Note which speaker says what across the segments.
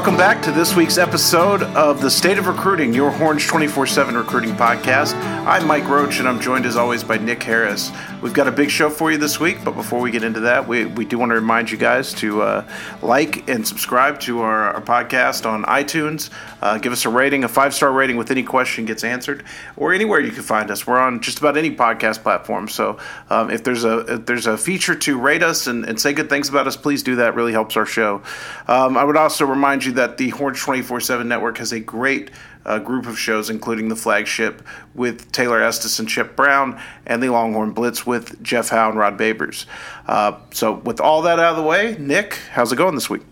Speaker 1: Welcome back to this week's episode of the State of Recruiting, your Horns 24 7 recruiting podcast. I'm Mike Roach, and I'm joined as always by Nick Harris. We've got a big show for you this week, but before we get into that, we, we do want to remind you guys to uh, like and subscribe to our, our podcast on iTunes. Uh, give us a rating, a five star rating with any question gets answered, or anywhere you can find us. We're on just about any podcast platform. So um, if there's a if there's a feature to rate us and, and say good things about us, please do that. It really helps our show. Um, I would also remind you that the Horns 24 7 network has a great uh, group of shows, including the flagship with Taylor Estes and Chip Brown, and the Longhorn Blitz with Jeff Howe and Rod Babers. Uh, so, with all that out of the way, Nick, how's it going this week?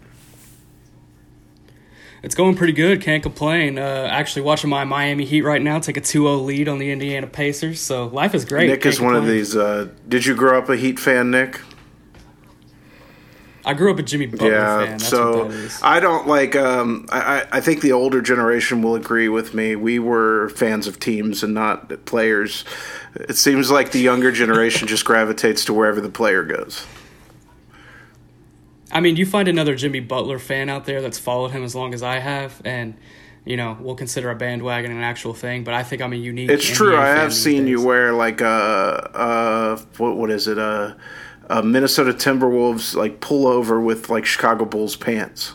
Speaker 2: It's going pretty good. Can't complain. Uh, actually, watching my Miami Heat right now take a 2-0 lead on the Indiana Pacers. So life is great.
Speaker 1: Nick
Speaker 2: Can't
Speaker 1: is one of these. Uh, did you grow up a Heat fan, Nick?
Speaker 2: I grew up a Jimmy Butler
Speaker 1: yeah.
Speaker 2: fan. That's
Speaker 1: so
Speaker 2: what that is.
Speaker 1: I don't like. Um, I I think the older generation will agree with me. We were fans of teams and not players. It seems like the younger generation just gravitates to wherever the player goes.
Speaker 2: I mean, you find another Jimmy Butler fan out there that's followed him as long as I have, and you know we'll consider a bandwagon an actual thing. But I think I'm a unique.
Speaker 1: It's
Speaker 2: NBA
Speaker 1: true. I have seen you wear like a uh what what is it a, a Minnesota Timberwolves like pullover with like Chicago Bulls pants.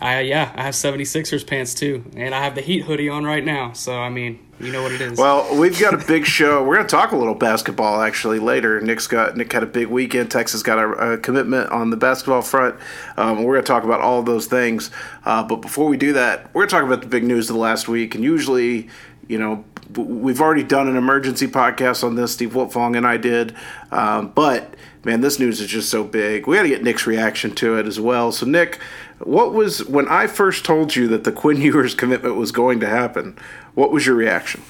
Speaker 2: I yeah, I have 76ers pants too, and I have the Heat hoodie on right now. So I mean, you know what it is.
Speaker 1: Well, we've got a big show. We're going to talk a little basketball actually later. Nick's got Nick had a big weekend. Texas got a, a commitment on the basketball front. Um, we're going to talk about all of those things. Uh, but before we do that, we're going to talk about the big news of the last week. And usually, you know, we've already done an emergency podcast on this. Steve Wiltfong and I did. Um, but man, this news is just so big. We got to get Nick's reaction to it as well. So, Nick, what was when I first told you that the Quinn Ewers commitment was going to happen? What was your reaction?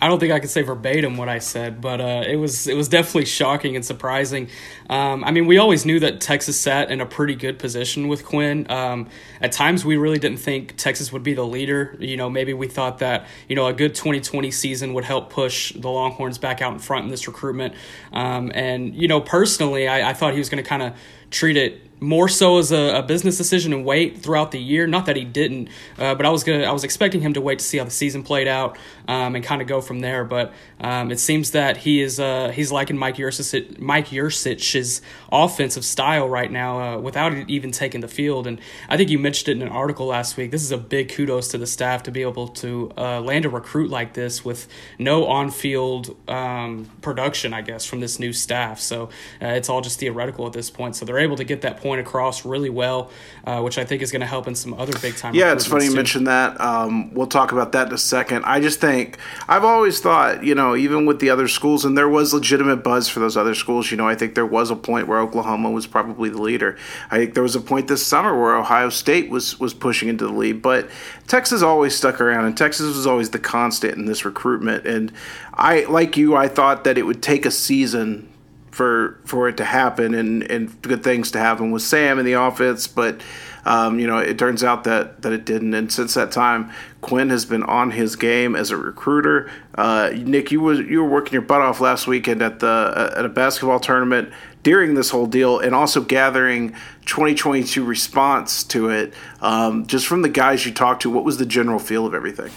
Speaker 2: I don't think I could say verbatim what I said, but uh, it was it was definitely shocking and surprising. Um, I mean, we always knew that Texas sat in a pretty good position with Quinn. Um, at times, we really didn't think Texas would be the leader. You know, maybe we thought that you know a good 2020 season would help push the Longhorns back out in front in this recruitment. Um, and you know, personally, I, I thought he was going to kind of treat it more so as a, a, business decision and wait throughout the year. Not that he didn't, uh, but I was gonna I was expecting him to wait to see how the season played out um, and kind of go from there. But um, it seems that he is uh, he's liking Mike Yurcich, Mike Yurcich's offensive style right now uh, without even taking the field. And I think you mentioned it in an article last week. This is a big kudos to the staff to be able to uh, land a recruit like this with no on field um, production, I guess, from this new staff. So uh, it's all just theoretical at this point. So they're able to get that point across really well, uh, which I think is going to help in some other big time.
Speaker 1: Yeah, it's funny you mentioned that. Um, we'll talk about that in a second. I just think I've always thought, you know, even with the other schools, and there was legitimate buzz for those other schools. You know, I think there was a point where Oklahoma was probably the leader. I think there was a point this summer where Ohio State was was pushing into the lead, but Texas always stuck around, and Texas was always the constant in this recruitment. And I, like you, I thought that it would take a season for for it to happen and and good things to happen with Sam in the offense, but um, you know it turns out that that it didn't. And since that time, Quinn has been on his game as a recruiter. Uh, Nick, you was you were working your butt off last weekend at the at a basketball tournament during this whole deal, and also gathering 2022 response to it. Um, just from the guys you talked to, what was the general feel of everything?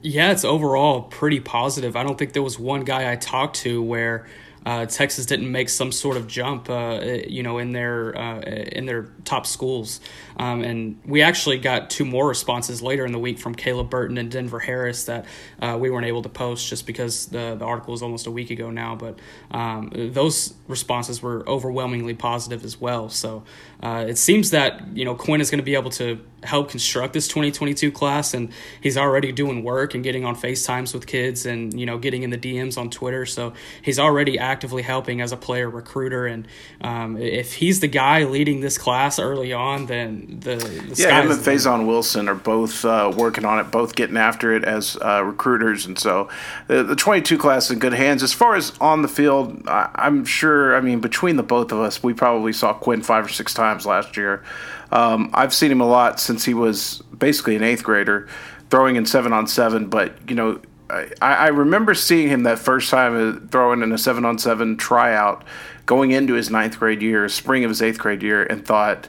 Speaker 2: Yeah, it's overall pretty positive. I don't think there was one guy I talked to where uh, Texas didn't make some sort of jump, uh, you know, in their uh, in their top schools. Um, and we actually got two more responses later in the week from Caleb Burton and Denver Harris that uh, we weren't able to post just because the the article was almost a week ago now. But um, those responses were overwhelmingly positive as well. So uh, it seems that you know Quinn is going to be able to help construct this 2022 class, and he's already doing work and getting on FaceTimes with kids and you know getting in the DMs on Twitter. So he's already actively helping as a player recruiter, and um, if he's the guy leading this class early on, then the, the
Speaker 1: yeah, him and Faison Wilson are both uh, working on it, both getting after it as uh, recruiters, and so the, the 22 class is in good hands. As far as on the field, I, I'm sure. I mean, between the both of us, we probably saw Quinn five or six times last year. Um, I've seen him a lot since he was basically an eighth grader, throwing in seven on seven. But you know, I, I remember seeing him that first time uh, throwing in a seven on seven tryout, going into his ninth grade year, spring of his eighth grade year, and thought,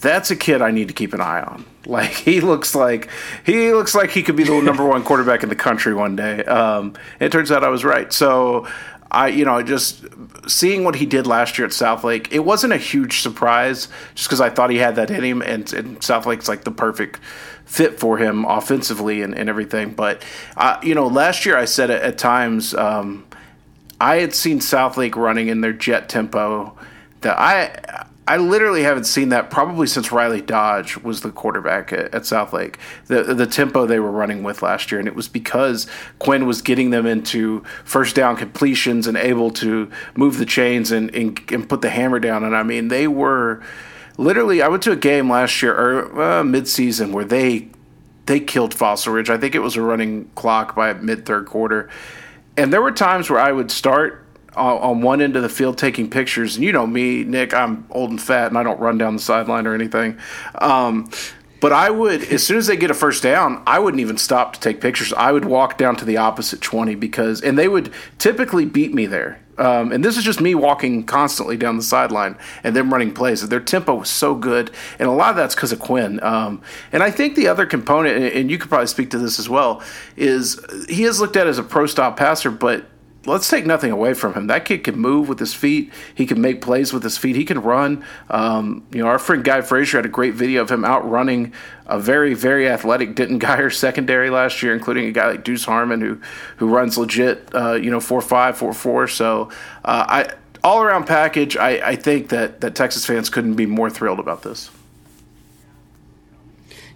Speaker 1: "That's a kid I need to keep an eye on." Like he looks like he looks like he could be the number one quarterback in the country one day. Um, it turns out I was right. So I, you know, just seeing what he did last year at Southlake, it wasn't a huge surprise just because I thought he had that in him, and, and Southlake's like the perfect fit for him offensively and, and everything. But, uh, you know, last year I said it at times, um, I had seen Southlake running in their jet tempo that I I literally haven't seen that probably since Riley Dodge was the quarterback at, at Southlake. The the tempo they were running with last year, and it was because Quinn was getting them into first down completions and able to move the chains and and, and put the hammer down. And I mean, they were literally. I went to a game last year or uh, midseason where they they killed Fossil Ridge. I think it was a running clock by mid third quarter, and there were times where I would start on one end of the field taking pictures. And you know me, Nick, I'm old and fat and I don't run down the sideline or anything. Um, but I would, as soon as they get a first down, I wouldn't even stop to take pictures. I would walk down to the opposite 20 because, and they would typically beat me there. Um, and this is just me walking constantly down the sideline and them running plays. Their tempo was so good, and a lot of that's because of Quinn. Um, and I think the other component, and you could probably speak to this as well, is he is looked at as a pro style passer, but let's take nothing away from him. That kid can move with his feet. He can make plays with his feet. He can run. Um, you know, our friend Guy Frazier had a great video of him outrunning a very, very athletic Denton Guyer secondary last year, including a guy like Deuce Harmon who who runs legit. Uh, you know, four five, four four. So uh, I all around package. I, I think that that Texas fans couldn't be more thrilled about this.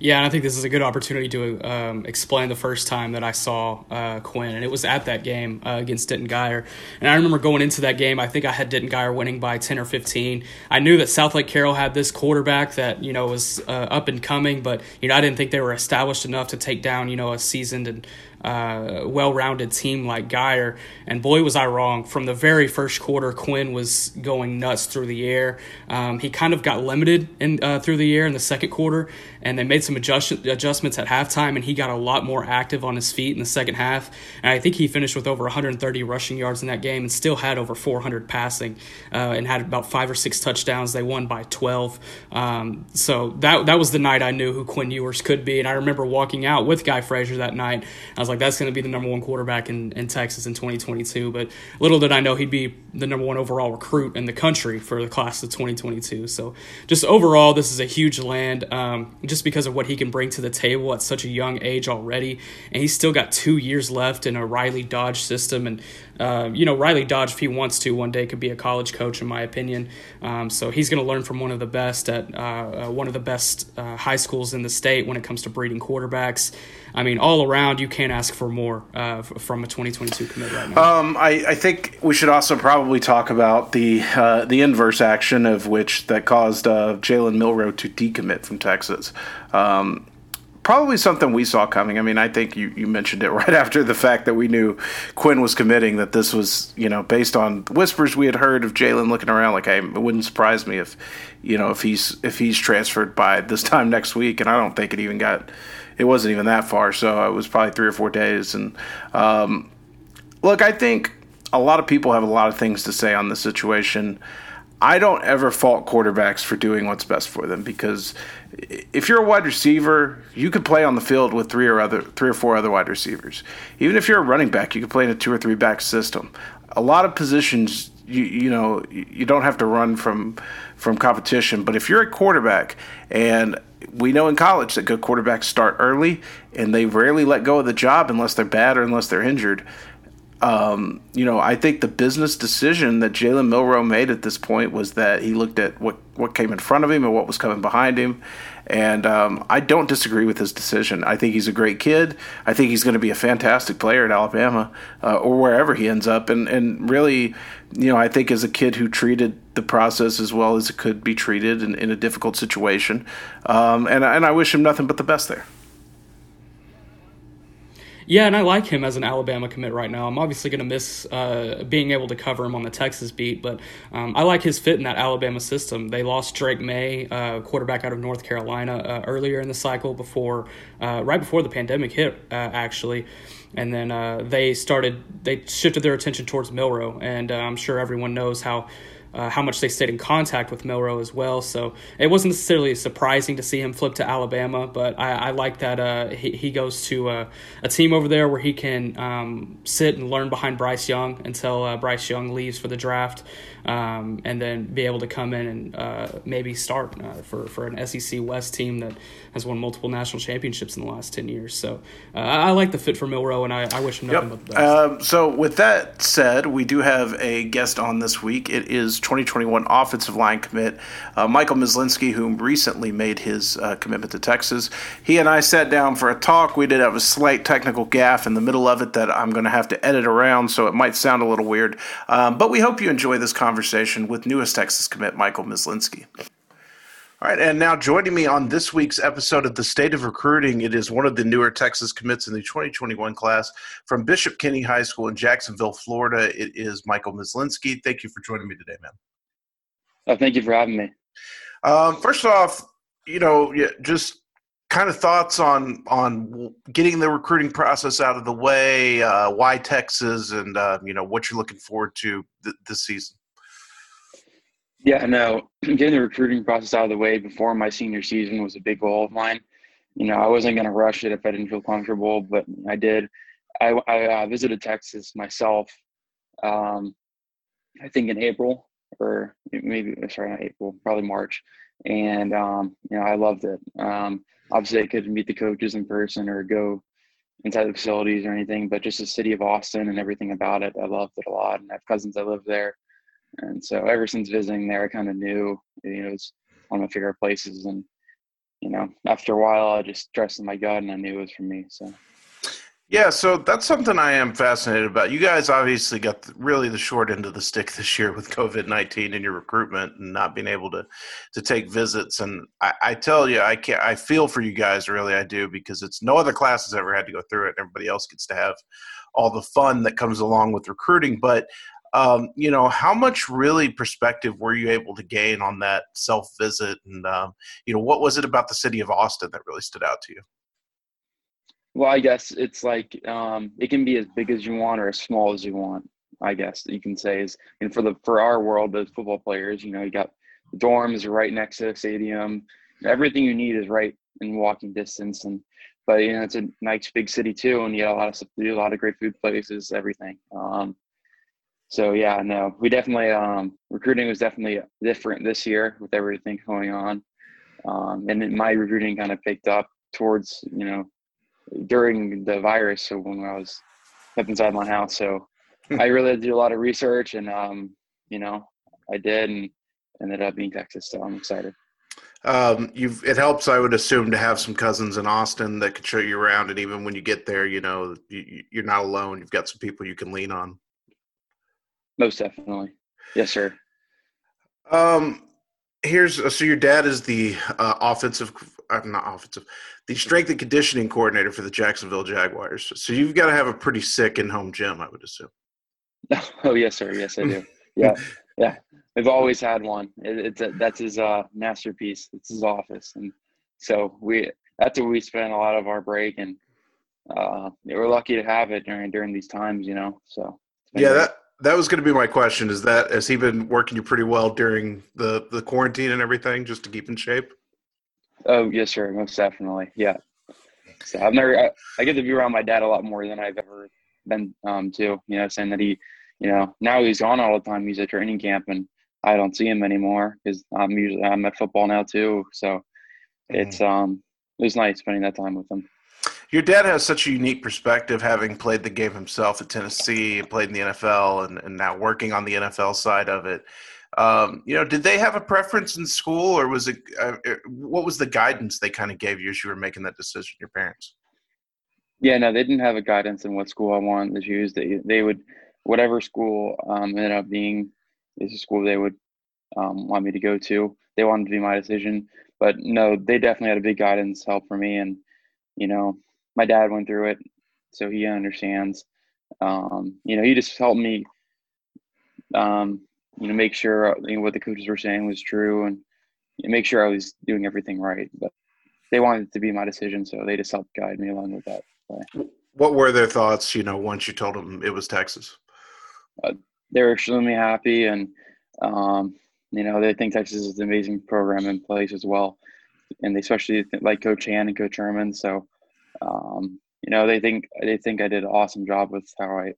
Speaker 2: Yeah, and I think this is a good opportunity to um, explain the first time that I saw uh, Quinn, and it was at that game uh, against Denton Guyer. And I remember going into that game, I think I had Denton Guyer winning by 10 or 15. I knew that Southlake Carroll had this quarterback that, you know, was uh, up and coming, but, you know, I didn't think they were established enough to take down, you know, a seasoned and uh, well-rounded team like Guyer. And boy, was I wrong. From the very first quarter, Quinn was going nuts through the air. Um, he kind of got limited in uh, through the air in the second quarter, and they made some adjust- adjustments at halftime, and he got a lot more active on his feet in the second half. And I think he finished with over 130 rushing yards in that game, and still had over 400 passing, uh, and had about five or six touchdowns. They won by 12. Um, so that that was the night I knew who Quinn Ewers could be, and I remember walking out with Guy Frazier that night. I was was like, that's going to be the number one quarterback in, in Texas in 2022. But little did I know he'd be the number one overall recruit in the country for the class of 2022. So just overall, this is a huge land um, just because of what he can bring to the table at such a young age already. And he's still got two years left in a Riley Dodge system. And uh, you know, Riley Dodge, if he wants to, one day could be a college coach, in my opinion. Um, so he's going to learn from one of the best at uh, uh, one of the best uh, high schools in the state when it comes to breeding quarterbacks. I mean, all around, you can't ask for more uh, from a 2022 commit right
Speaker 1: now. Um, I, I, think we should also probably talk about the the inverse action of which that caused Jalen Milroe to decommit from Texas. Um, probably something we saw coming. I mean, I think you, you mentioned it right after the fact that we knew Quinn was committing, that this was, you know, based on whispers we had heard of Jalen looking around. Like, it wouldn't surprise me if, you know, if he's if he's transferred by this time next week. And I don't think it even got, it wasn't even that far. So it was probably three or four days. And um, look, I think a lot of people have a lot of things to say on this situation. I don't ever fault quarterbacks for doing what's best for them because if you're a wide receiver, you could play on the field with three or other three or four other wide receivers. Even if you're a running back, you could play in a two or three back system. a lot of positions you you know you don't have to run from from competition, but if you're a quarterback and we know in college that good quarterbacks start early and they rarely let go of the job unless they're bad or unless they're injured. Um, you know, I think the business decision that Jalen Milroe made at this point was that he looked at what what came in front of him and what was coming behind him, and um, I don't disagree with his decision. I think he's a great kid. I think he's going to be a fantastic player at Alabama uh, or wherever he ends up. And, and really, you know, I think as a kid who treated the process as well as it could be treated in, in a difficult situation. Um, and, and I wish him nothing but the best there.
Speaker 2: Yeah, and I like him as an Alabama commit right now. I'm obviously going to miss uh, being able to cover him on the Texas beat, but um, I like his fit in that Alabama system. They lost Drake Maye, uh, quarterback out of North Carolina, uh, earlier in the cycle before, uh, right before the pandemic hit, uh, actually. And then uh, they started, they shifted their attention towards Milroe, and I'm sure everyone knows how uh, how much they stayed in contact with Milroe as well. So it wasn't necessarily surprising to see him flip to Alabama, but I, I like that uh, he, he goes to a, a, team over there where he can um, sit and learn behind Bryce Young until uh, Bryce Young leaves for the draft um, and then be able to come in and uh, maybe start uh, for, for an SEC West team that has won multiple national championships in the last 10 years. So uh, I like the fit for Milroe, and I, I wish him nothing yep. but the best.
Speaker 1: Um, so, with that said, we do have a guest on this week. It is 2021 offensive line commit uh, Michael Myslinski, who recently made his uh, commitment to Texas. He and I sat down for a talk. We did have a slight technical gaffe in the middle of it that I'm going to have to edit around, so it might sound a little weird. Um, but we hope you enjoy this conversation with newest Texas commit Michael Myslinski. All right, and now joining me on this week's episode of the State of Recruiting, it is one of the newer Texas commits in the 2021 class from Bishop Kenny High School in Jacksonville, Florida. It is Michael Myslinski. Thank you for joining me today, man.
Speaker 3: Oh, thank you for having me.
Speaker 1: Um, first off, you know, just kind of thoughts on on getting the recruiting process out of the way, uh, why Texas, and uh, you know what you're looking forward to th- this season.
Speaker 3: Yeah, no, getting the recruiting process out of the way before my senior season was a big goal of mine. You know, I wasn't going to rush it if I didn't feel comfortable, but I did. I, I uh, visited Texas myself, um, I think in April or maybe, sorry, not April, probably March. And, um, you know, I loved it. Um, obviously, I couldn't meet the coaches in person or go inside the facilities or anything, but just the city of Austin and everything about it, I loved it a lot. And I have cousins that live there. And so ever since visiting there, I kind of knew, you know, it's one of my favorite places. And, you know, after a while, I just trusted my gut and I knew it was for me. So.
Speaker 1: Yeah, so that's something I am fascinated about. You guys obviously got really the short end of the stick this year with COVID nineteen in your recruitment and not being able to to take visits. And I, I, tell you, I can't. I feel for you guys, really, I do, because it's no other class has ever had to go through it. And everybody else gets to have all the fun that comes along with recruiting. But um, you know, how much really perspective were you able to gain on that self visit? And, um, you know, what was it about the city of Austin that really stood out to you?
Speaker 3: Well, I guess it's like um, it can be as big as you want or as small as you want. I guess you can say is, and for the for our world, the football players, you know, you got dorms right next to the stadium. Everything you need is right in walking distance, and but you know, it's a nice big city too, and you got a lot of do, a lot of great food places, everything. Um, so yeah, no, we definitely um, recruiting was definitely different this year with everything going on, um, and my recruiting kind of picked up towards you know during the virus. So when I was up inside my house, so I really did a lot of research, and um, you know I did, and ended up being Texas. So I'm excited.
Speaker 1: Um, you've it helps, I would assume, to have some cousins in Austin that could show you around, and even when you get there, you know you, you're not alone. You've got some people you can lean on.
Speaker 3: Most definitely. Yes, sir.
Speaker 1: Um, here's uh, so your dad is the uh, offensive, uh, not offensive, the strength and conditioning coordinator for the Jacksonville Jaguars. So you've got to have a pretty sick in-home gym, I would assume.
Speaker 3: Oh yes, sir. Yes, I do. Yeah, yeah. We've always had one. It, it's a, that's his uh, masterpiece. It's his office, and so we that's where we spend a lot of our break, and uh, we're lucky to have it during during these times. You know, so
Speaker 1: yeah, that that was going to be my question. Is that has he been working you pretty well during the the quarantine and everything, just to keep in shape?
Speaker 3: Oh yes, sir, most definitely. Yeah. So I've never I, I, get to be around my dad a lot more than I've ever been um, to. You know, saying that he you know, now he's gone all the time. He's at training camp, and I don't see him anymore because I'm usually I'm at football now too. So mm-hmm. it's um it was nice spending that time with him.
Speaker 1: Your dad has such a unique perspective, having played the game himself at Tennessee, played in the NFL, and, and now working on the NFL side of it. Um, you know, did they have a preference in school, or was it uh, uh what was the guidance they kind of gave you as you were making that decision? Your parents?
Speaker 3: Yeah, no, they didn't have a guidance in what school I wanted to choose. They they would whatever school um, ended up being is a school they would um, want me to go to. They wanted to be my decision, but no, they definitely had a big guidance help for me, and you know, my dad went through it, so he understands. Um, you know, he just helped me, um, you know, make sure you know, what the coaches were saying was true and make sure I was doing everything right. But they wanted it to be my decision, so they just helped guide me along with that.
Speaker 1: What were their thoughts? You know, once you told them it was Texas,
Speaker 3: uh, they were extremely happy, and um, you know, they think Texas is an amazing program in place as well and they especially like Coach Hand and Coach Herman. So, um, you know, they think they think I did an awesome job with how I,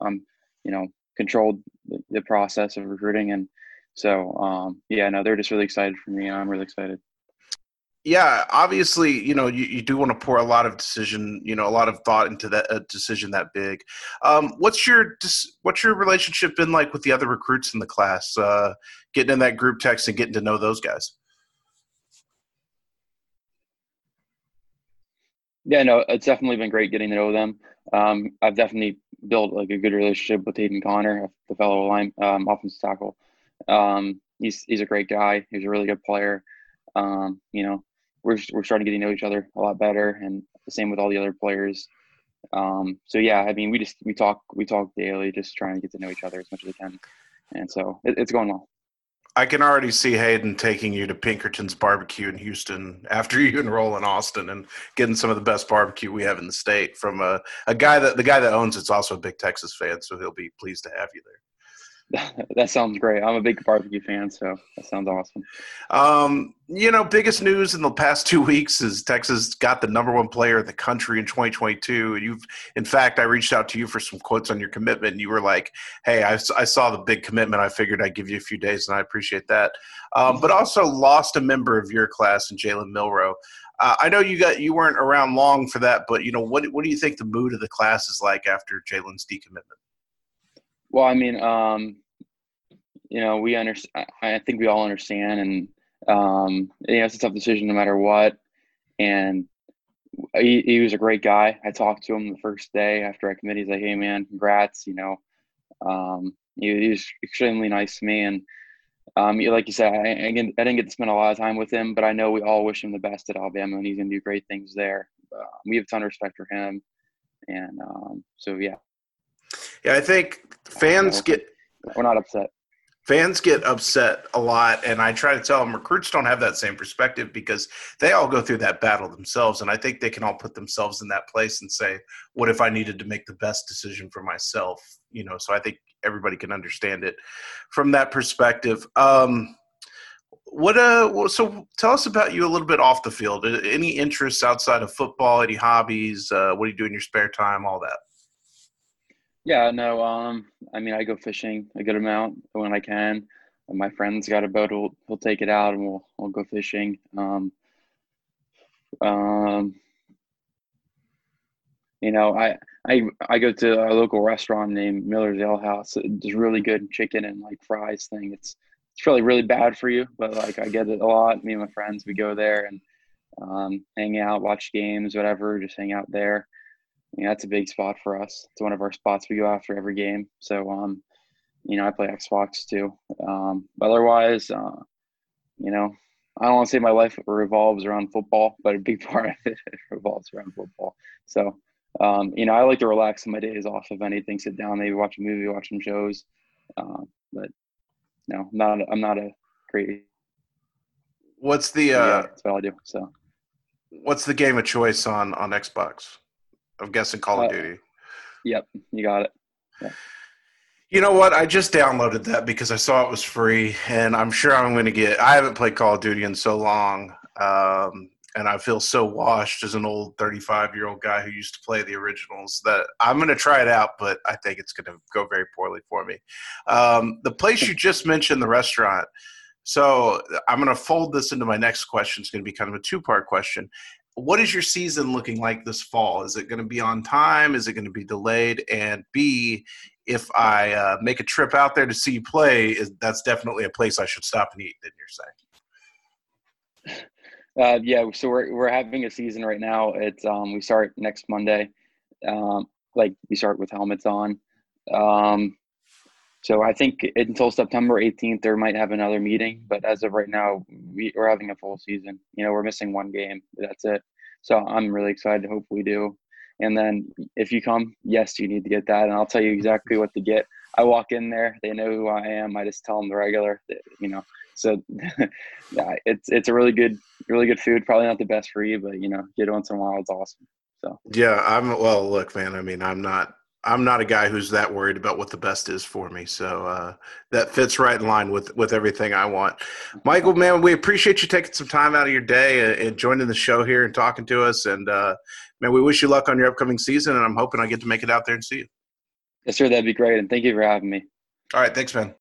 Speaker 3: um, you know, controlled the, the process of recruiting, and so um, yeah, no, they're just really excited for me, and I'm really excited.
Speaker 1: Yeah, obviously, you know, you, you do want to pour a lot of decision, you know, a lot of thought into that uh, decision that big. Um, what's your what's your relationship been like with the other recruits in the class? Uh, getting in that group text and getting to know those guys.
Speaker 3: Yeah, no, it's definitely been great getting to know them. Um, I've definitely built like a good relationship with Hayden Conner, the fellow line um, offensive tackle. Um, he's he's a great guy. He's a really good player. Um, you know, we're we're starting to get to know each other a lot better, and the same with all the other players. Um, so yeah, I mean, we just we talk we talk daily, just trying to get to know each other as much as we can, and so it, it's going well.
Speaker 1: I can already see Hayden taking you to Pinkerton's barbecue in Houston after you enroll in Austin and getting some of the best barbecue we have in the state from a, a guy that the guy that owns it's also a big Texas fan, so he'll be pleased to have you there.
Speaker 3: that sounds great. I'm a big barbecue fan, so that sounds awesome.
Speaker 1: Um, you know, biggest news in the past two weeks is Texas got the number one player in the country in 2022. And you've, in fact, I reached out to you for some quotes on your commitment, and you were like, "Hey, I, I saw the big commitment. I figured I'd give you a few days, and I appreciate that." Um, but also lost a member of your class in Jalen Milroe. Uh, I know you got you weren't around long for that, but you know, what what do you think the mood of the class is like after Jalen's decommitment?
Speaker 3: Well, I mean, um, you know, we understand. I think we all understand, and um, you know, it's a tough decision no matter what. And he, he was a great guy. I talked to him the first day after I committed. He's like, "Hey, man, congrats!" You know, um, he, he, was extremely nice to me, and um, like you said, I, I, didn't get to spend a lot of time with him, but I know we all wish him the best at Alabama, and he's gonna do great things there. Uh, we have a ton of respect for him, and um, so yeah,
Speaker 1: yeah, I think fans get.
Speaker 3: We're not upset.
Speaker 1: Fans get upset a lot, and I try to tell them recruits don't have that same perspective because they all go through that battle themselves, and I think they can all put themselves in that place and say, "What if I needed to make the best decision for myself?" You know, so I think everybody can understand it from that perspective. Um, what uh so tell us about you a little bit off the field any interests outside of football any hobbies uh, what do you do in your spare time all that
Speaker 3: yeah, no. Um, I mean, I go fishing a good amount when I can. My friend's got a boat; he'll, he'll take it out, and we'll we'll go fishing. Um, um, you know, I I I go to a local restaurant named Miller's Ale House. It's really good chicken and like fries thing. It's it's really really bad for you, but like I get it a lot. Me and my friends, we go there and um, hang out, watch games, whatever. Just hang out there yeah, that's a big spot for us. It's one of our spots we go after every game. So, um, you know, I play Xbox too. Um, otherwise, uh, you know, I don't want to say my life revolves around football, but a big part of it revolves around football. So, um, you know, I like to relax on my days off. If anything, sit down, maybe watch a movie, watch some shows. Uh, but no, I'm not. I'm not a great.
Speaker 1: What's the? Uh, yeah,
Speaker 3: that's all I do. So.
Speaker 1: What's the game of choice on on Xbox? I'm guessing Call uh, of Duty.
Speaker 3: Yep, you got it. Yeah.
Speaker 1: You know what? I just downloaded that because I saw it was free, and I'm sure I'm going to get. I haven't played Call of Duty in so long, um, and I feel so washed as an old 35 year old guy who used to play the originals that I'm going to try it out, but I think it's going to go very poorly for me. Um, the place you just mentioned, the restaurant. So I'm going to fold this into my next question. It's going to be kind of a two part question. What is your season looking like this fall? Is it going to be on time? Is it going to be delayed? And B, if I uh, make a trip out there to see you play, is, that's definitely a place I should stop and eat. Then you're
Speaker 3: saying. Uh, yeah, so we're we're having a season right now. It's um we start next Monday. Um, like we start with helmets on. Um, so I think until September 18th, there might have another meeting. But as of right now, we, we're having a full season. You know, we're missing one game. That's it. So I'm really excited to hope we do. And then if you come, yes, you need to get that. And I'll tell you exactly what to get. I walk in there, they know who I am. I just tell them the regular, you know. So yeah, it's it's a really good really good food. Probably not the best for you, but you know, get it once in a while. It's awesome. So
Speaker 1: yeah, I'm well. Look, man. I mean, I'm not I'm not a guy who's that worried about what the best is for me. So uh, that fits right in line with with everything I want. Michael, man, we appreciate you taking some time out of your day and, and joining the show here and talking to us. And uh, man, we wish you luck on your upcoming season. And I'm hoping I get to make it out there and see you.
Speaker 3: Yes, sir. That'd be great. And thank you for having me.
Speaker 1: All right. Thanks, man.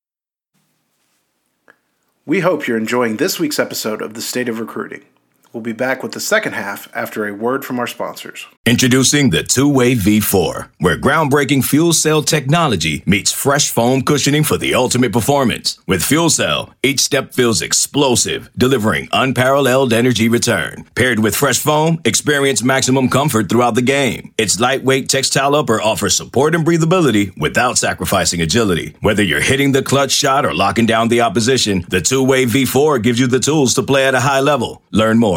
Speaker 1: We hope you're enjoying this week's episode of The State of Recruiting. We'll be back with the second half after a word from our sponsors.
Speaker 4: Introducing the Two Way V4, where groundbreaking fuel cell technology meets fresh foam cushioning for the ultimate performance. With fuel cell, each step feels explosive, delivering unparalleled energy return. Paired with fresh foam, experience maximum comfort throughout the game. Its lightweight textile upper offers support and breathability without sacrificing agility. Whether you're hitting the clutch shot or locking down the opposition, the Two Way V4 gives you the tools to play at a high level. Learn more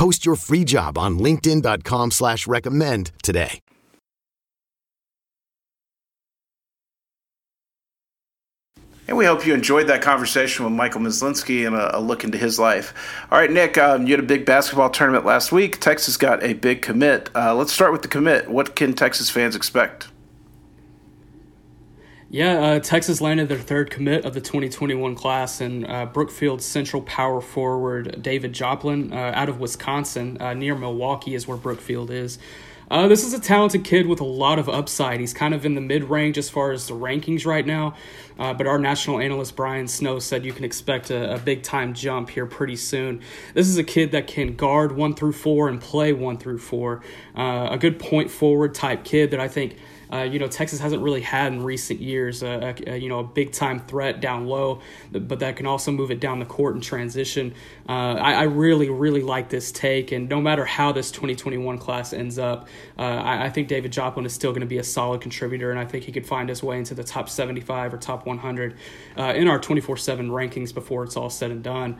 Speaker 5: Post your free job on linkedin.com slash recommend today.
Speaker 1: And we hope you enjoyed that conversation with Michael Myslinski and a, a look into his life. All right, Nick, um, you had a big basketball tournament last week. Texas got a big commit. Uh, let's start with the commit. What can Texas fans expect?
Speaker 2: Yeah, uh, Texas landed their third commit of the 2021 class, and uh, Brookfield Central power forward David Joplin uh, out of Wisconsin, uh, near Milwaukee, is where Brookfield is. Uh, this is a talented kid with a lot of upside. He's kind of in the mid range as far as the rankings right now, uh, but our national analyst Brian Snow said you can expect a, a big time jump here pretty soon. This is a kid that can guard one through four and play one through four. a good point forward type kid that I think uh, you know, Texas hasn't really had in recent years. Uh, a, a, you know, a big time threat down low, but that can also move it down the court and transition. Uh, I, I, really, really like this take, and no matter how this 2021 class ends up, uh, I, I, think David Joplin is still going to be a solid contributor, and I think he could find his way into the top 75 or top 100 uh, in our 24/7 rankings before it's all said and done.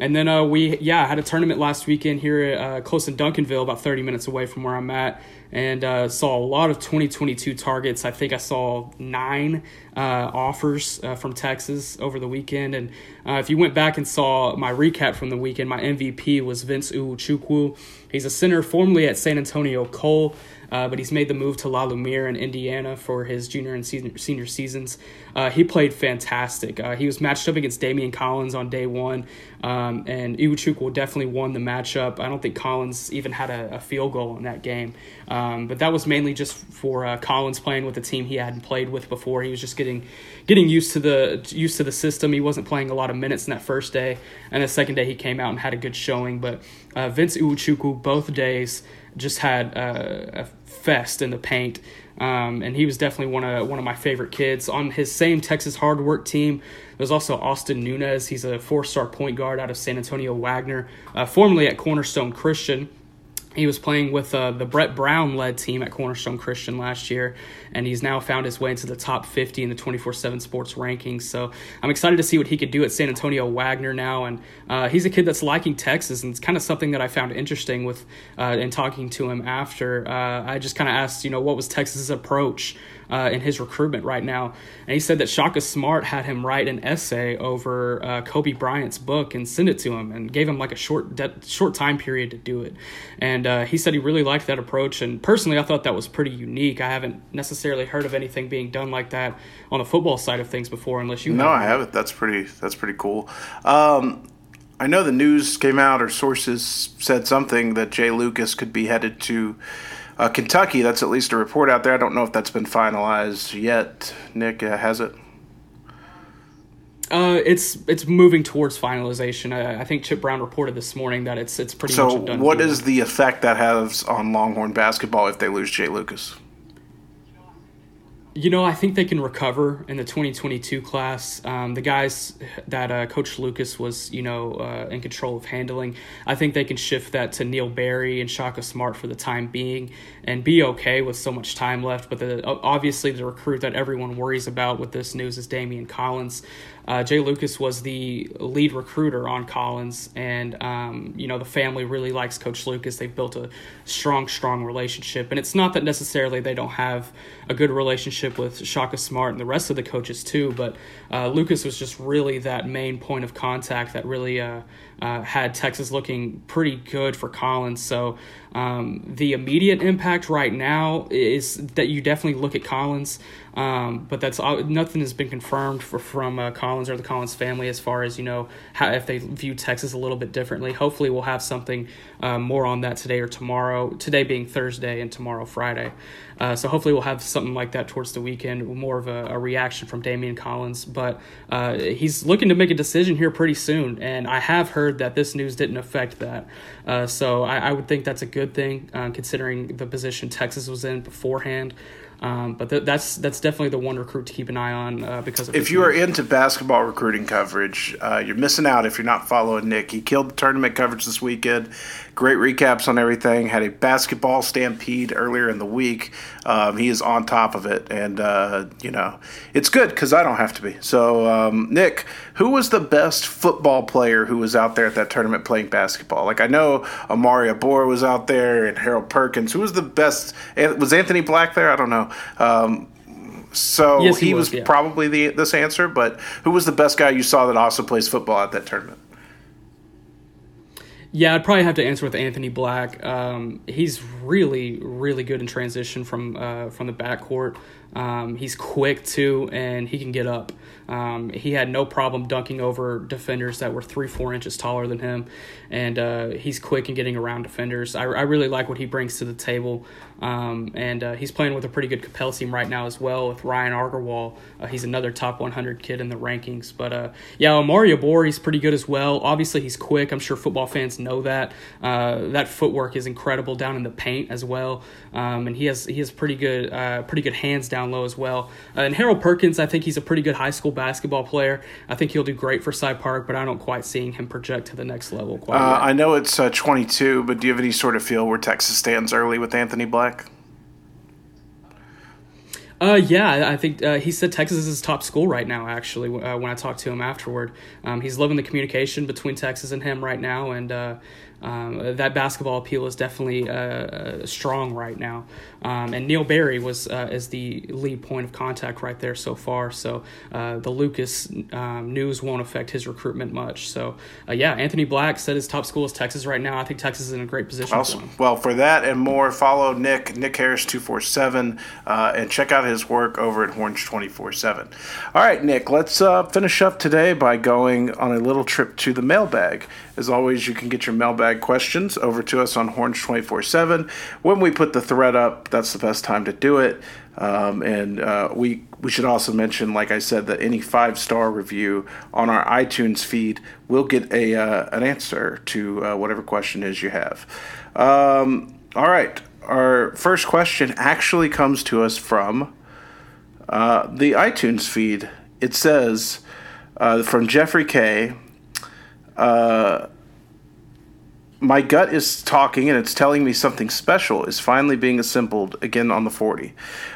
Speaker 2: And then uh, we, yeah, had a tournament last weekend here close in Duncanville, about 30 minutes away from where I'm at and uh, saw a lot of 2022 targets. I think I saw nine uh, offers uh, from Texas over the weekend. And uh, if you went back and saw my recap from the weekend, my MVP was Vince Iwuchukwu. He's a center formerly at San Antonio Cole uh, but he's made the move to La Lumiere in Indiana for his junior and senior, senior seasons. Uh, he played fantastic. Uh, he was matched up against Daimion Collins on day one, um, and Iwuchukwu definitely won the matchup. I don't think Collins even had a, a field goal in that game, um, but that was mainly just for uh, Collins playing with a team he hadn't played with before. He was just getting getting used to the used to the system. He wasn't playing a lot of minutes in that first day, and the second day he came out and had a good showing. But uh, Vince Iwuchukwu both days just had uh, a fest in the paint. Um, and he was definitely one of one of my favorite kids on his same Texas hard work team. There's also Austin Nunez. He's a four star point guard out of San Antonio Wagner, uh, formerly at Cornerstone Christian. He was playing with uh, the Brett Brown led team at Cornerstone Christian last year, and he's now found his way into the top 50 in the 24 7 sports rankings. So I'm excited to see what he could do at San Antonio Wagner now. And uh, he's a kid that's liking Texas, and it's kind of something that I found interesting with uh, in talking to him after. Uh, I just kind of asked, you know, what was Texas's approach uh, in his recruitment right now. And he said that Shaka Smart had him write an essay over uh, Kobe Bryant's book and send it to him, and gave him like a short de- short time period to do it. And uh, he said he really liked that approach. And personally, I thought that was pretty unique. I haven't necessarily heard of anything being done like that on the football side of things before, unless you.
Speaker 1: No, have. I haven't. That's pretty. That's pretty cool. Um, I know the news came out, or sources said something that Jai Lucas could be headed to uh, Kentucky, that's at least a report out there. I don't know if that's been finalized yet. Nick, uh, has it?
Speaker 2: Uh, it's it's moving towards finalization. I, I, think Chip Brown reported this morning that it's it's pretty
Speaker 1: so
Speaker 2: much done.
Speaker 1: So, what is the effect that has on Longhorn basketball if they lose Jai Lucas?
Speaker 2: You know, I think they can recover in the 2022 class. Um, the guys that uh, Coach Lucas was, you know, uh, in control of handling, I think they can shift that to Neil Barry and Shaka Smart for the time being and be okay with so much time left. But the, obviously, the recruit that everyone worries about with this news is Daimion Collins. Uh, Jai Lucas was the lead recruiter on Collins, and um, you know the family really likes Coach Lucas. They've built a strong, strong relationship, and it's not that necessarily they don't have a good relationship with Shaka Smart and the rest of the coaches too, but uh, Lucas was just really that main point of contact that really uh, uh had Texas looking pretty good for Collins. So um, the immediate impact right now is that you definitely look at Collins. Um, but that's nothing has been confirmed for, from uh, Collins or the Collins family as far as you know how if they view Texas a little bit differently. Hopefully, we'll have something uh, more on that today or tomorrow. Today being Thursday and tomorrow Friday. Uh, so hopefully, we'll have something like that towards the weekend. More of a, a reaction from Daimion Collins, but uh, he's looking to make a decision here pretty soon. And I have heard that this news didn't affect that. Uh, so I, I, would think that's a good thing uh, considering the position Texas was in beforehand. Um, but th- that's that's definitely the one recruit to keep an eye on uh, because of.
Speaker 1: If you are into basketball recruiting coverage, uh, you're missing out if you're not following Nick. He killed the tournament coverage this weekend. Great recaps on everything. Had a basketball stampede earlier in the week. Um, he is on top of it, and uh, you know it's good because I don't have to be. So, um, Nick, who was the best football player who was out there at that tournament playing basketball? Like I know Omari Abor was out there, and Harold Perkins. Who was the best? Was Anthony Black there? I don't know. Um, so yes, he, he, was, was yeah. probably the this answer, but who was the best guy you saw that also plays football at that tournament?
Speaker 2: Yeah, I'd probably have to answer with Anthony Black. Um, he's really, really good in transition from uh, from the backcourt. Um, he's quick too, and he can get up. Um, he had no problem dunking over defenders that were three, four inches taller than him, and uh, he's quick in getting around defenders. I, I, really like what he brings to the table, um, and uh, he's playing with a pretty good Capel team right now as well with Ryan Agarwal. Uh, he's another top 100 kid in the rankings. But uh, yeah, Omari Abor, he's pretty good as well. Obviously, he's quick. I'm sure football fans know that. Uh, that footwork is incredible down in the paint as well, um, and he has he has pretty good uh, pretty good hands down low as well. and Harold Perkins, I think he's a pretty good high school basketball player. I think he'll do great for Cy Park, but I don't quite seeing him project to the next level quite
Speaker 1: uh, I know it's uh, 22, but do you have any sort of feel where Texas stands early with Anthony Black?
Speaker 2: Uh, yeah, I think uh, he said Texas is his top school right now. Actually, uh, when I talked to him afterward, um, he's loving the communication between Texas and him right now, and uh, um, that basketball appeal is definitely uh, uh, strong right now. Um, and Neil Barry was uh, is the lead point of contact right there so far. So uh, the Lucas um, news won't affect his recruitment much. So uh, yeah, Anthony Black said his top school is Texas right now. I think Texas is in a great position.
Speaker 1: Awesome. For well, for that and more, follow Nick Nick Harris two four seven uh, and check out his work over at Horns twenty four seven. All right, Nick, let's finish up today by going on a little trip to the mailbag. As always, you can get your mailbag questions over to us on Horns 24 7. When we put the thread up, that's the best time to do it. Um, and uh, we we should also mention, like I said, that any five star review on our iTunes feed will get a uh, an answer to uh, whatever question is you have. Um, all right, our first question actually comes to us from uh, the iTunes feed. It says uh, from Jeffrey K. Uh, my gut is talking and it's telling me something special is finally being assembled again on the 40.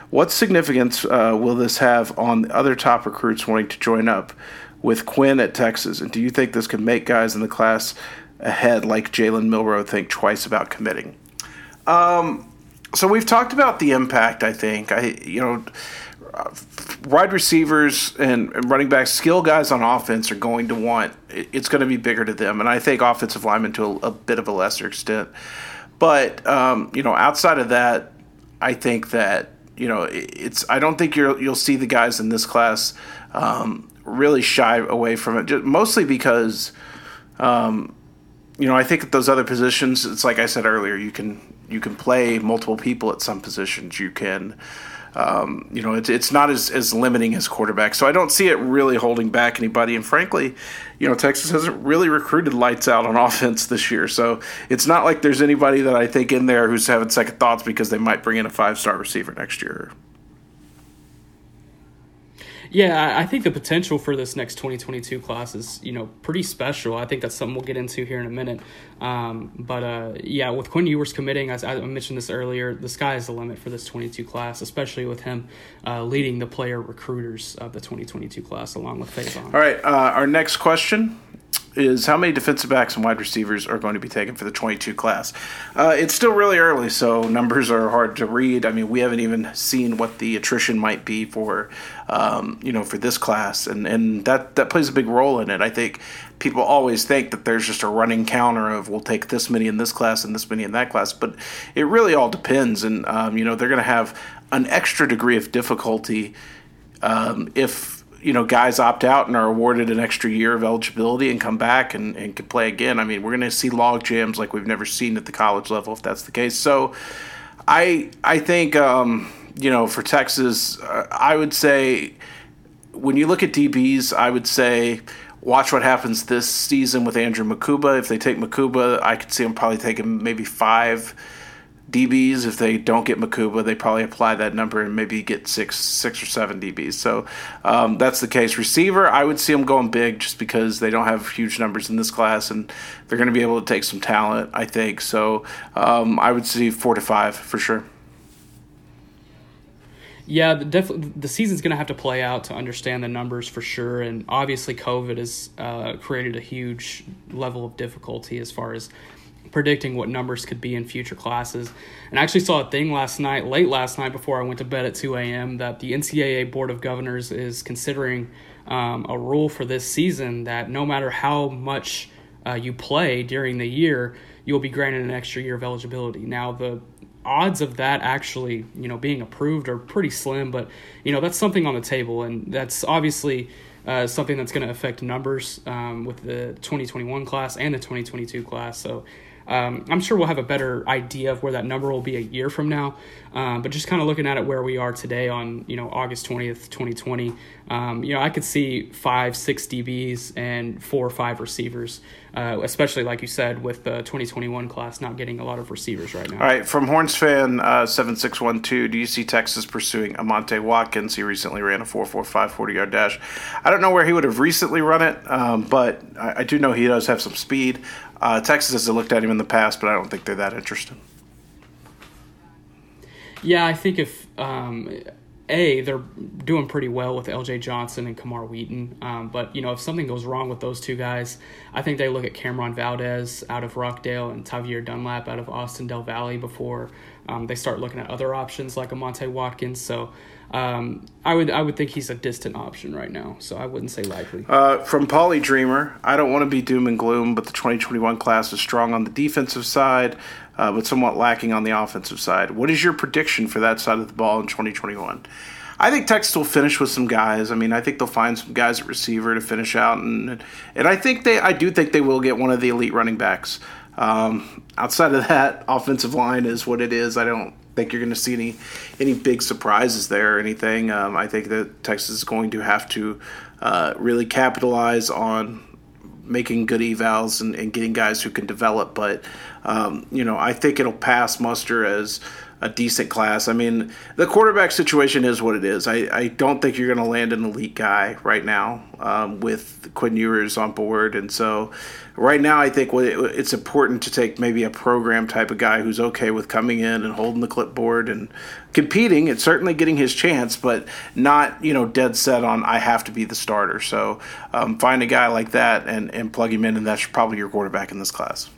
Speaker 1: What significance uh, will this have on the other top recruits wanting to join up with Quinn at Texas? And do you think this can make guys in the class ahead, like Jalen Milroe, think twice about committing? Um, so we've talked about the impact. I think I, you know, wide receivers and, and, running back skill guys on offense are going to want. It's going to be bigger to them, and I think offensive linemen to a, a bit of a lesser extent. But um, you know, outside of that, I think that you know it's. I don't think you'll you'll see the guys in this class um, really shy away from it, just mostly because. Um, you know, I think at those other positions, it's like I said earlier, you can you can play multiple people at some positions. You can, um, you know, it's it's not as, as limiting as quarterback. So I don't see it really holding back anybody. And frankly, you know, Texas hasn't really recruited lights out on offense this year. So it's not like there's anybody that I think in there who's having second thoughts because they might bring in a five star receiver next year.
Speaker 2: Yeah, I think the potential for this next 2022 class is, you know, pretty special. I think that's something we'll get into here in a minute. Um, but uh, yeah, with Quinn Ewers committing, as I mentioned this earlier, the sky is the limit for this 22 class, especially with him uh, leading the player recruiters of the 2022 class along with Faison.
Speaker 1: All right, uh, our next question is how many defensive backs and wide receivers are going to be taken for the 22 class. Uh, it's still really early, so numbers are hard to read. I mean, we haven't even seen what the attrition might be for, um, you know, for this class, and and that that plays a big role in it. I think people always think that there's just a running counter of we'll take this many in this class and this many in that class, but it really all depends, and um, you know, they're going to have an extra degree of difficulty um, if you know guys opt out and are awarded an extra year of eligibility and come back and, and can play again. I mean, we're going to see log jams like we've never seen at the college level if that's the case. So, I I think um, you know for Texas, uh, I would say when you look at DBs, I would say watch what happens this season with Andrew Mukuba. If they take Mukuba, I could see them probably taking maybe five DBs. If they don't get Mukuba, they probably apply that number and maybe get six, six or seven DBs. So um, that's the case. Receiver, I would see them going big just because they don't have huge numbers in this class, and they're going to be able to take some talent. I think so. Um, I would see four to five for sure.
Speaker 2: Yeah, the, def- the season's going to have to play out to understand the numbers for sure. And obviously, COVID has uh, created a huge level of difficulty as far as predicting what numbers could be in future classes. And I actually saw a thing last night, late last night before I went to bed at 2 a.m., that the NCAA Board of Governors is considering um, a rule for this season that no matter how much uh, you play during the year, you'll be granted an extra year of eligibility. Now, the odds of that actually, you know, being approved are pretty slim, but you know that's something on the table, and that's obviously uh, something that's going to affect numbers um, with the 2021 class and the 2022 class. So um, I'm sure we'll have a better idea of where that number will be a year from now. Um, but just kind of looking at it where we are today on you know August 20th, 2020, um, you know I could see five, six DBs and four or five receivers, uh, especially like you said with the 2021 class not getting a lot of receivers right now.
Speaker 1: All right, from Horns fan uh, 7612, do you see Texas pursuing Amante Watkins? He recently ran a 4.45 40 yard dash. I don't know where he would have recently run it, um, but I, I do know he does have some speed. Uh, Texas has looked at him in the past, but I don't think they're that interested.
Speaker 2: Yeah, I think if um, a they're doing pretty well with L.J. Johnson and Camar Wheaton, um, but you know if something goes wrong with those two guys, I think they look at Cameron Valdez out of Rockdale and Tavier Dunlap out of Austin Del Valle before um, they start looking at other options like Amante Watkins. So um, I would I would think he's a distant option right now. So I wouldn't say likely.
Speaker 1: Uh, from Polly Dreamer, I don't want to be doom and gloom, but the 2021 class is strong on the defensive side, uh, but somewhat lacking on the offensive side. What is your prediction for that side of the ball in 2021? I think Texas will finish with some guys. I mean, I think they'll find some guys at receiver to finish out, and and I think they, I do think they will get one of the elite running backs. Um, outside of that, offensive line is what it is. I don't think you're going to see any any big surprises there or anything. Um, I think that Texas is going to have to uh, really capitalize on making good evals and, and, getting guys who can develop. But um, you know, I think it'll pass muster as a decent class. I mean, the quarterback situation is what it is. I, I don't think you're going to land an elite guy right now um, with Quinn Ewers on board. And so, right now, I think it's important to take maybe a program type of guy who's okay with coming in and holding the clipboard and competing and certainly getting his chance, but not, you know, dead set on I have to be the starter. So, um, find a guy like that and, and plug him in, and that's probably your quarterback in this class.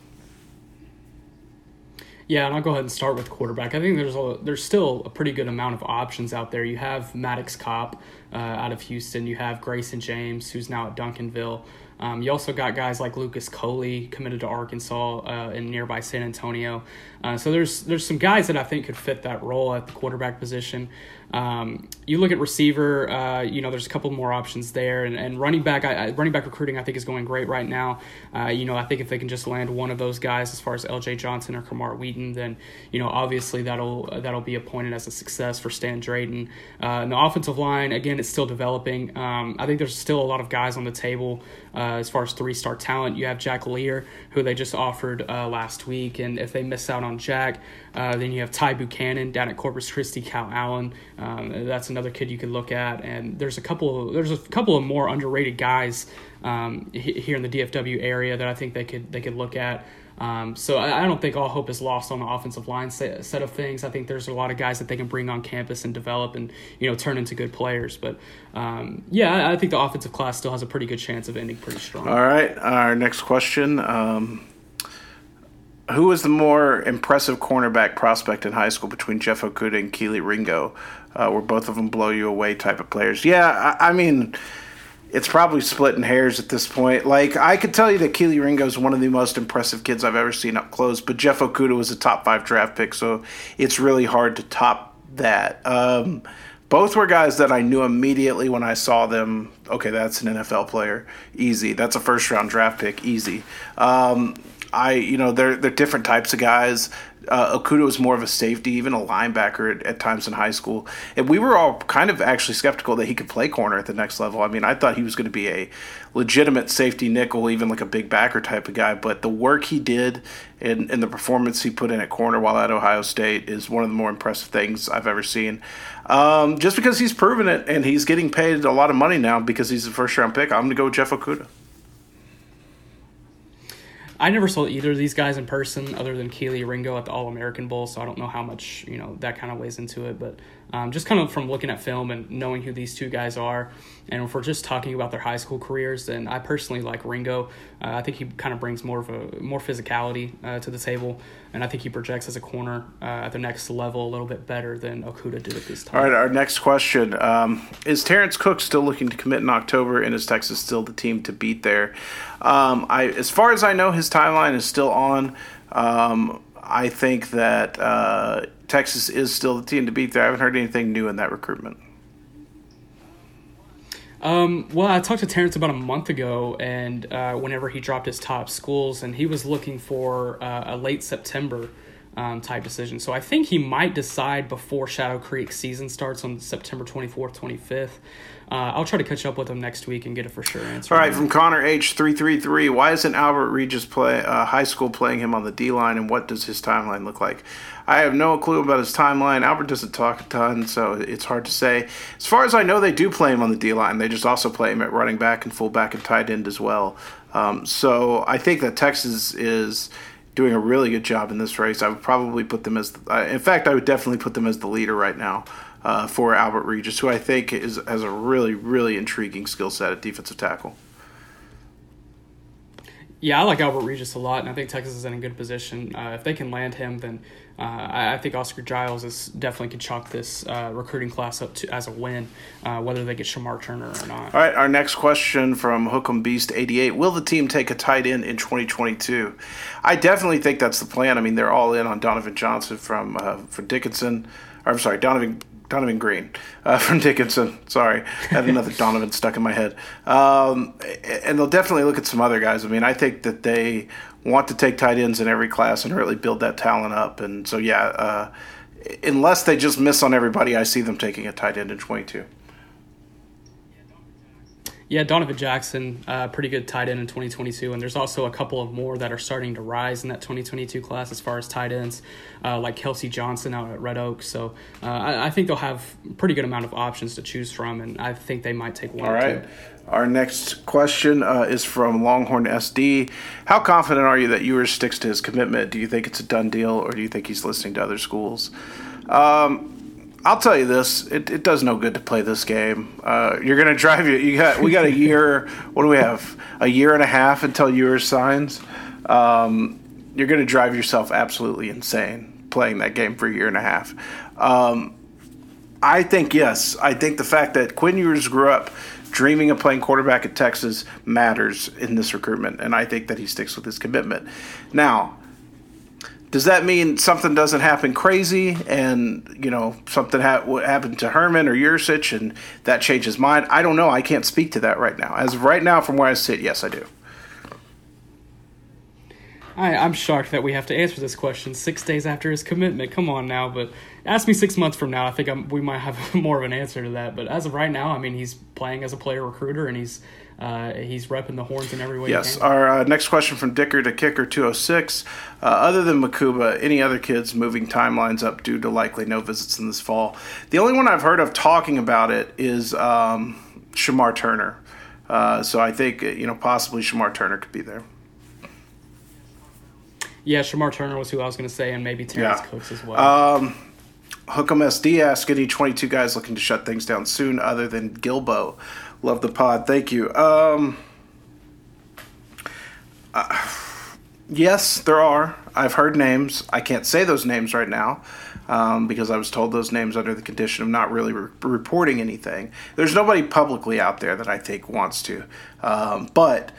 Speaker 2: Yeah, and I'll go ahead and start with quarterback. I think there's a, there's still a pretty good amount of options out there. You have Maddox Kopp uh, out of Houston. You have Grayson James, who's now at Duncanville. Um, you also got guys like Lucas Coley committed to Arkansas uh, in nearby San Antonio. Uh, so there's there's some guys that I think could fit that role at the quarterback position. Um, you look at receiver, uh, you know, there's a couple more options there, and, and running back, I, running back recruiting, I think is going great right now. Uh, you know, I think if they can just land one of those guys, as far as L.J. Johnson or Camar Wheaton, then you know, obviously that'll that'll be appointed as a success for Stan Drayton. Uh, and the offensive line, again, it's still developing. Um, I think there's still a lot of guys on the table uh, as far as three-star talent. You have Jack Lear, who they just offered uh, last week, and if they miss out on Jack, uh, then you have Ty Buchanan down at Corpus Christi, Calallen. Um, that's another kid you could look at, and there's a couple of there's a couple of more underrated guys um, here in the DFW area that I think they could they could look at. Um, so I, I, don't think all hope is lost on the offensive line set, set, of things. I think there's a lot of guys that they can bring on campus and develop and you know turn into good players. But um, yeah, I, I, think the offensive class still has a pretty good chance of ending pretty strong.
Speaker 1: All right, our next question. Um, who was the more impressive cornerback prospect in high school between Jeff Okudah and Kelee Ringo? Uh, were both of them blow you away type of players? Yeah, I, I, mean, it's probably splitting hairs at this point. Like, I could tell you that Kelee Ringo is one of the most impressive kids I've ever seen up close, but Jeff Okudah was a top five draft pick, so it's really hard to top that. Um, both were guys that I knew immediately when I saw them. Okay, that's an NFL player. Easy. That's a first round draft pick. Easy. Um, I, you know, they're they're different types of guys. Uh, Okudah was more of a safety, even a linebacker at, at, times in high school. And we were all kind of actually skeptical that he could play corner at the next level. I mean, I thought he was going to be a legitimate safety nickel, even like a big backer type of guy. But the work he did and, and the performance he put in at corner while at Ohio State is one of the more impressive things I've ever seen. Um, just because he's proven it and he's getting paid a lot of money now because he's a first round pick, I'm going to go Jeff Okudah.
Speaker 2: I never saw either of these guys in person other than Kelee Ringo at the All American Bowl, so I don't know how much you know that kind of weighs into it. But um, just kind of from looking at film and knowing who these two guys are, and if we're just talking about their high school careers, then I personally like Ringo. Uh, I think he kind of brings more of a more physicality uh, to the table, and I think he projects as a corner uh, at the next level a little bit better than Okudah did at this time.
Speaker 1: All right, our next question um, is: Terrence Cook still looking to commit in October, and is Texas still the team to beat there? Um, I, as far as I know, his timeline is still on. Um, I think that uh, Texas is still the team to beat there. I haven't heard anything new in that recruitment.
Speaker 2: Um, well, I talked to Terrence about a month ago, and uh, whenever he dropped his top schools, and he was looking for uh, a late September um, type decision. So I think he might decide before Shadow Creek season starts on September 24th, 25th. Uh, I'll try to catch up with him next week and get a for sure answer.
Speaker 1: All right, from Connor H three three three. Why isn't Albert Regis play uh, high school playing him on the D line, and what does his timeline look like? I have no clue about his timeline. Albert doesn't talk a ton, so it's hard to say. As far as I know, they do play him on the D line. They just also play him at running back and fullback and tight end as well. Um, so I think that Texas is doing a really good job in this race. I would probably put them as, uh, in fact, I would definitely put them as the leader right now uh, for Albert Regis, who I think is has a really really intriguing skill set at defensive tackle.
Speaker 2: Yeah, I like Albert Regis a lot, and I think Texas is in a good position. Uh, if they can land him, then uh, I, I, think Oscar Giles is definitely could chalk this uh, recruiting class up to as a win, uh, whether they get Shemar Turner or not.
Speaker 1: All right, our next question from Hook'em Beast eighty eight: Will the team take a tight end in twenty twenty two? I definitely think that's the plan. I mean, they're all in on Donovan Johnson from uh, from Dickinson. I'm sorry, Donovan Donovan Green uh, from Dickinson. Sorry, I had another Donovan stuck in my head. Um, and they'll definitely look at some other guys. I mean, I think that they want to take tight ends in every class and really build that talent up. And so, yeah, uh, unless they just miss on everybody, I see them taking a tight end in 22.
Speaker 2: Yeah, Donovan Jackson, uh, pretty good tight end in 2022, and there's also a couple of more that are starting to rise in that 2022 class as far as tight ends, uh, like Kelsey Johnson out at Red Oak. So uh, I, I, think they'll have a pretty good amount of options to choose from, and I think they might take one.
Speaker 1: All right. Two. Our next question uh, is from Longhorn SD. How confident are you that Ewers sticks to his commitment? Do you think it's a done deal, or do you think he's listening to other schools? Um, I'll tell you this: it, it does no good to play this game. Uh, you're to drive you. You got we got a year. what do we have? A year and a half until Ewers signs. Um, you're to drive yourself absolutely insane playing that game for a year and a half. Um, I think yes. I think the fact that Quinn Ewers grew up dreaming of playing quarterback at Texas matters in this recruitment, and I think that he sticks with his commitment. Now, does that mean something doesn't happen crazy and you know something ha- happened to Herman or Yurcich and that changes mind? I don't know. I can't speak to that right now. As of right now, from where I sit, yes, I do.
Speaker 2: I, I'm shocked that we have to answer this question six days after his commitment. Come on now, but ask me six months from now. I think I'm, we might have more of an answer to that. But as of right now, I mean, he's playing as a player recruiter and he's uh, he's repping the horns in every way.
Speaker 1: Yes. Our uh, next question from Dicker to Kicker 206. Uh, other than Mukuba, any other kids moving timelines up due to likely no visits in this fall? The only one I've heard of talking about it is um, Shemar Turner. Uh, so I think you know possibly Shemar Turner could be there.
Speaker 2: Yeah, Shemar Turner was who I was going to say, and maybe Terrence yeah. Cooks as well.
Speaker 1: Um, Hookem SD asks any 22 guys looking to shut things down soon other than Gilbo. Love the pod. Thank you. Um, uh, yes, there are. I've heard names. I can't say those names right now um, because I was told those names under the condition of not really re- reporting anything. There's nobody publicly out there that I think wants to. Um, but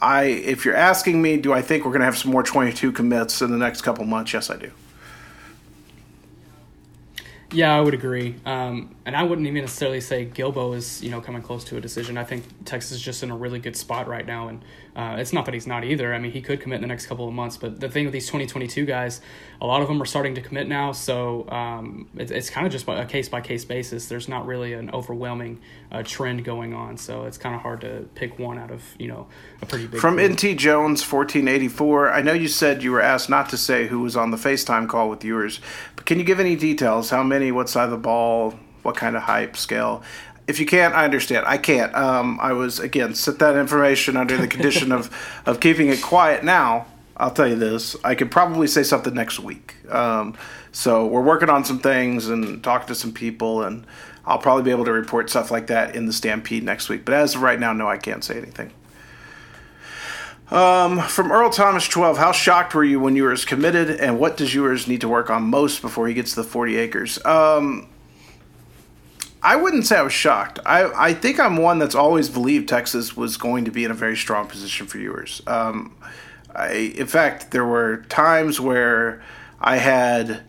Speaker 1: I, if you're asking me, do I think we're going to have some more 22 commits in the next couple months? Yes, I do.
Speaker 2: Yeah, I would agree. Um, and I wouldn't even necessarily say Gilbo is, you know, coming close to a decision. I think Texas is just in a really good spot right now, and uh, it's not that he's not either. I mean, he could commit in the next couple of months, but the thing with these 2022 guys, a lot of them are starting to commit now, so um, it, it's kind of just a case by case basis. There's not really an overwhelming uh, trend going on, so it's kind of hard to pick one out of, you know, a pretty big.
Speaker 1: From NT Jones 1484, I know you said you were asked not to say who was on the FaceTime call with Ewers, but can you give any details? How many? What side of the ball? what kind of hype scale. If you can't, I understand. I can't. Um, I was again set that information under the condition of of keeping it quiet. Now I'll tell you this: I could probably say something next week. Um, so we're working on some things and talking to some people, and I'll probably be able to report stuff like that in the Stampede next week. But as of right now, no, I can't say anything. Um, from Earl Thomas 12, how shocked were you when you were as committed, and what does Ewers need to work on most before he gets the 40 acres? Um, I wouldn't say I was shocked. I, I think I'm one that's always believed Texas was going to be in a very strong position for Ewers. Um, I, in fact, there were times where I had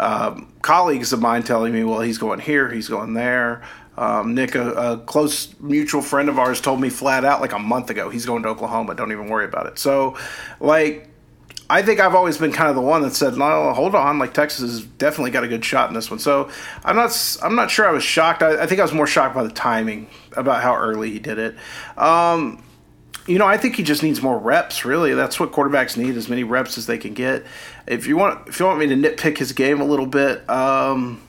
Speaker 1: um, colleagues of mine telling me, well, he's going here, he's going there. Um, Nick, a, a, close mutual friend of ours, told me flat out like a month ago, he's going to Oklahoma. Don't even worry about it. So, like, I think I've always been kind of the one that said, "No, hold on." Like Texas has definitely got a good shot in this one. So I'm not. I'm not sure. I was shocked. I, I think I was more shocked by the timing about how early he did it. Um, you know, I think he just needs more reps. Really, that's what quarterbacks need: as many reps as they can get. If you want, if you want me to nitpick his game a little bit, um,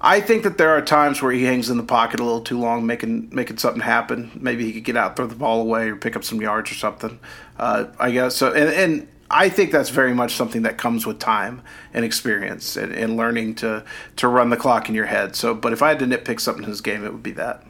Speaker 1: I think that there are times where he hangs in the pocket a little too long, making making something happen. Maybe he could get out, throw the ball away, or pick up some yards or something. Uh, I guess so. And, and, I think that's very much something that comes with time and experience and, and, learning to to run the clock in your head. So, but if I had to nitpick something in his game, it would be that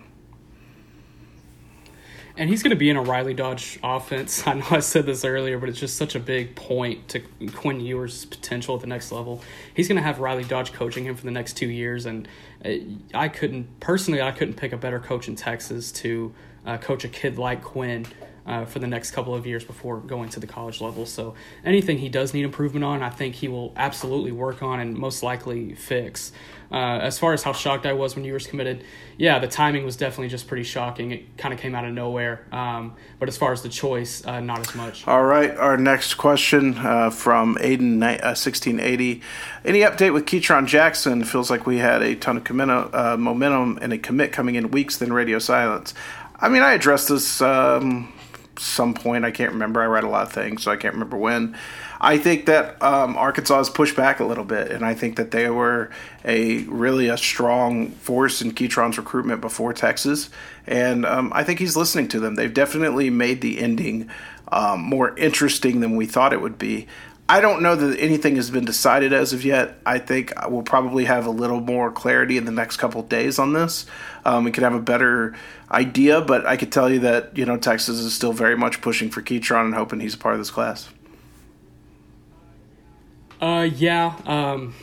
Speaker 2: and he's going to be in a Riley Dodge offense. I know I said this earlier, but it's just such a big point to Quinn Ewers' potential at the next level. He's going to have Riley Dodge coaching him for the next two years, and uh, I couldn't personally, I couldn't pick a better coach in Texas to uh, coach a kid like Quinn uh, for the next couple of years before going to the college level. So anything he does need improvement on, I think he will absolutely work on and most likely fix. Uh, as far as how shocked I was when Ewers committed, yeah, the timing was definitely just pretty shocking. It kind of came out of nowhere. Um, but as far as the choice, uh, not as much.
Speaker 1: All right, our next question uh, from Aiden uh, sixteen eighty. Any update with Ketron Jackson? Feels like we had a ton of commit- uh, momentum and a commit coming in weeks, then radio silence. I mean, I addressed this um, some point. I can't remember. I read a lot of things, so I can't remember when. I think that um, Arkansas has pushed back a little bit, and I think that they were a really a strong force in Ketron's recruitment before Texas, and um, I think he's listening to them. They've definitely made the ending um, more interesting than we thought it would be. I don't know that anything has been decided as of yet. I think we'll probably have a little more clarity in the next couple days on this. Um, we could have a better idea, but I could tell you that you know Texas is still very much pushing for Ketron and hoping he's a part of this class.
Speaker 2: Uh, yeah. Um,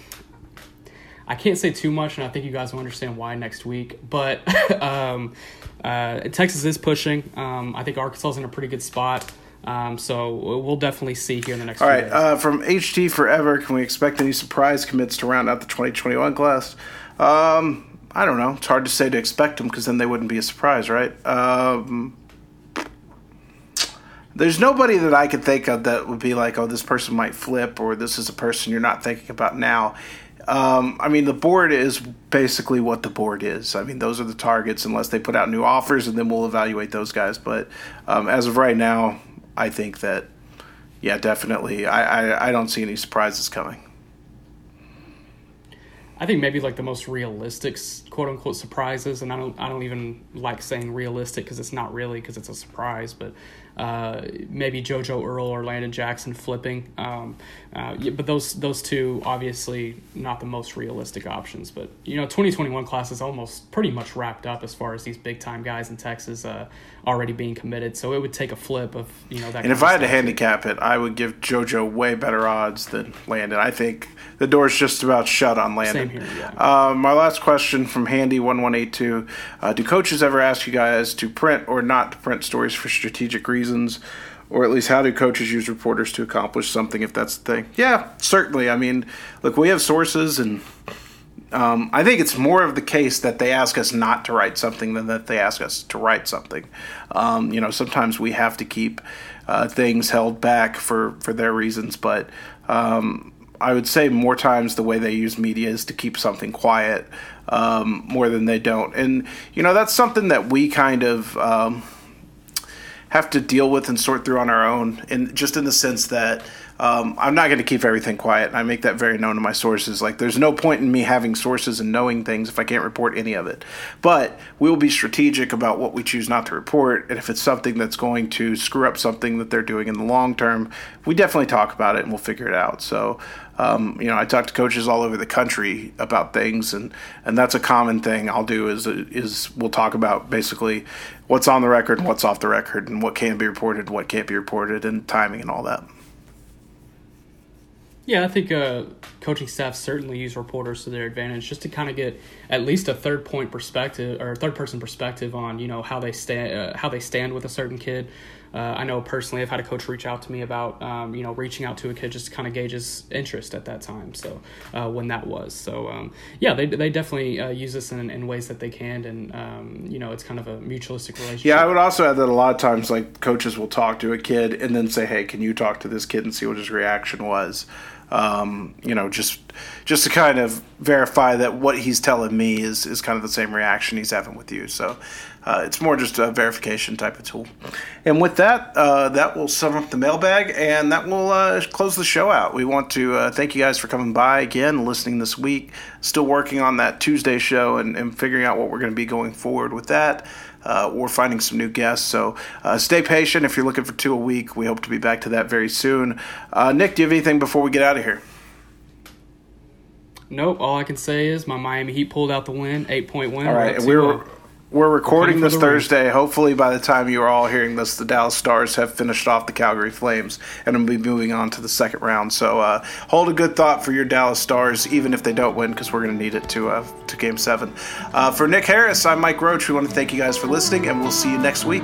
Speaker 2: I can't say too much, and I think you guys will understand why next week. But um, uh, Texas is pushing. Um, I think Arkansas is in a pretty good spot. Um, so we'll definitely see here in the next. One.
Speaker 1: All right, uh, from HT Forever, can we expect any surprise commits to round out the 2021 class? Um, I don't know. It's hard to say to expect them because then they wouldn't be a surprise, right? Um, there's nobody that I could think of that would be like, oh, this person might flip, or this is a person you're not thinking about now. Um, I mean, the board is basically what the board is. I mean, those are the targets, unless they put out new offers, and then we'll evaluate those guys. But um, as of right now, I think that, yeah, definitely, I, I, I don't see any surprises coming.
Speaker 2: I think maybe like the most realistic quote unquote surprises, and I don't I don't even like saying realistic because it's not really because it's a surprise, but uh, maybe JoJo Earle or Landon Jackson flipping. Um, uh, yeah, but those those two obviously not the most realistic options. But you know, 2021 class is almost pretty much wrapped up as far as these big time guys in Texas uh, already being committed. So it would take a flip of you know that.
Speaker 1: And if I had to handicap it, I would give JoJo way better odds than Landon. I think the door's just about shut on Landon.
Speaker 2: Same here. Yeah.
Speaker 1: Uh, my last question from Handy one one eight two: uh, Do coaches ever ask you guys to print or not to print stories for strategic reasons? Reasons, or at least how do coaches use reporters to accomplish something if that's the thing? Yeah, certainly. I mean, look, we have sources, and um, I think it's more of the case that they ask us not to write something than that they ask us to write something. Um, you know, sometimes we have to keep uh, things held back for, for their reasons, but um, I would say more times the way they use media is to keep something quiet um, more than they don't. And, you know, that's something that we kind of um, have to deal with and sort through on our own, and just in the sense that um, I'm not going to keep everything quiet. I make that very known to my sources. Like, there's no point in me having sources and knowing things if I can't report any of it. But we will be strategic about what we choose not to report. And if it's something that's going to screw up something that they're doing in the long term, we definitely talk about it and we'll figure it out. So, um, you know, I talk to coaches all over the country about things, and, and that's a common thing I'll do is is we'll talk about basically what's on the record, and what's off the record, and what can be reported, what can't be reported, and timing and all that.
Speaker 2: Yeah, I think uh, coaching staff certainly use reporters to their advantage, just to kind of get at least a third point perspective or third person perspective on you know how they stand uh, how they stand with a certain kid. Uh, I know personally, I've had a coach reach out to me about um, you know reaching out to a kid just to kind of gauge his interest at that time. So uh, when that was, so um, yeah, they they definitely uh, use this in, in ways that they can, and um, you know it's kind of a mutualistic relationship.
Speaker 1: Yeah, I would also add that a lot of times like coaches will talk to a kid and then say, hey, can you talk to this kid and see what his reaction was um, you know, just just to kind of verify that what he's telling me is is kind of the same reaction he's having with you. So uh, it's more just a verification type of tool. And with that, uh, that will sum up the mailbag, and that will uh, close the show out. We want to uh, thank you guys for coming by again, listening this week. Still working on that Tuesday show and, and figuring out what we're going to be going forward with that. Uh, we're finding some new guests. So uh, stay patient if you're looking for two a week. We hope to be back to that very soon. Uh, Nick, do you have anything before we get out of here?
Speaker 2: Nope. All I can say is my Miami Heat pulled out the win, eight point win.
Speaker 1: All right, and we were we're recording this Thursday. Ring. Hopefully, by the time you are all hearing this, the Dallas Stars have finished off the Calgary Flames and will be moving on to the second round. So, uh, hold a good thought for your Dallas Stars, even if they don't win, because we're going to need it to uh, to Game Seven. Uh, for Nick Harris, I'm Mike Roach. We want to thank you guys for listening, and we'll see you next week.